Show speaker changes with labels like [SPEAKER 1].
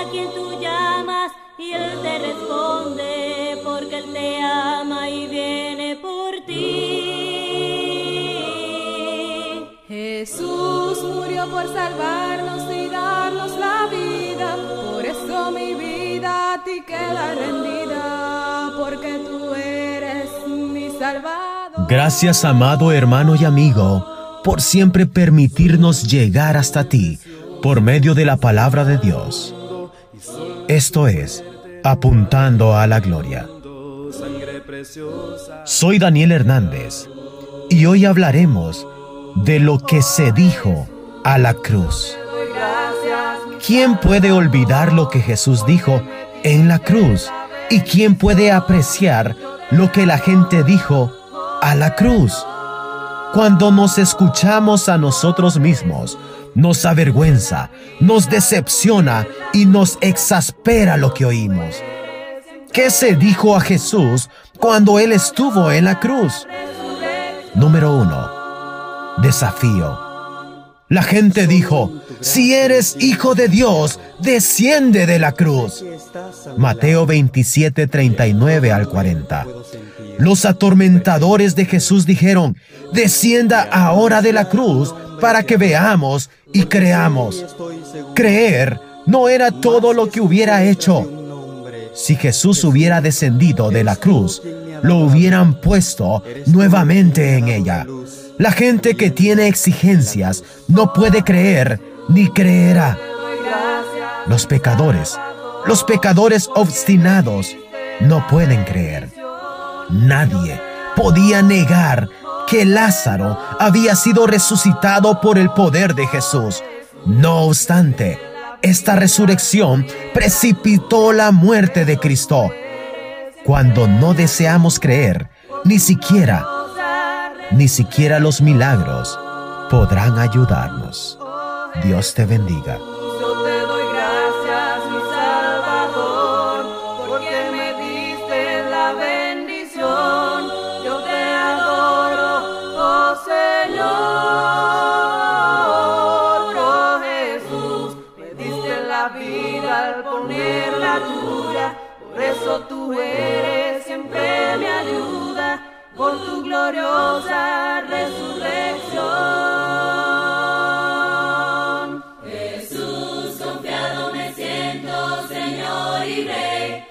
[SPEAKER 1] a quien tú llamas y Él te responde porque Él te ama y viene por ti.
[SPEAKER 2] Jesús murió por salvarnos y darnos la vida. Por eso mi vida a ti queda rendida. Porque tú eres mi salvador.
[SPEAKER 3] Gracias, amado hermano y amigo, por siempre permitirnos llegar hasta ti por medio de la palabra de Dios. Esto es, apuntando a la gloria. Soy Daniel Hernández y hoy hablaremos de lo que se dijo a la cruz. ¿Quién puede olvidar lo que Jesús dijo en la cruz? ¿Y quién puede apreciar lo que la gente dijo a la cruz? Cuando nos escuchamos a nosotros mismos, nos avergüenza, nos decepciona y nos exaspera lo que oímos. ¿Qué se dijo a Jesús cuando Él estuvo en la cruz? Número uno. Desafío. La gente dijo, si eres hijo de Dios, desciende de la cruz. Mateo 27, 39 al 40. Los atormentadores de Jesús dijeron, descienda ahora de la cruz para que veamos y creamos. Creer no era todo lo que hubiera hecho. Si Jesús hubiera descendido de la cruz, lo hubieran puesto nuevamente en ella. La gente que tiene exigencias no puede creer ni creerá. Los pecadores, los pecadores obstinados, no pueden creer. Nadie podía negar que Lázaro había sido resucitado por el poder de Jesús. No obstante, esta resurrección precipitó la muerte de Cristo. Cuando no deseamos creer, ni siquiera, ni siquiera los milagros podrán ayudarnos. Dios te bendiga.
[SPEAKER 2] Tú eres siempre mi ayuda, por tu gloriosa resurrección.
[SPEAKER 1] Jesús, confiado me siento, Señor, y rey.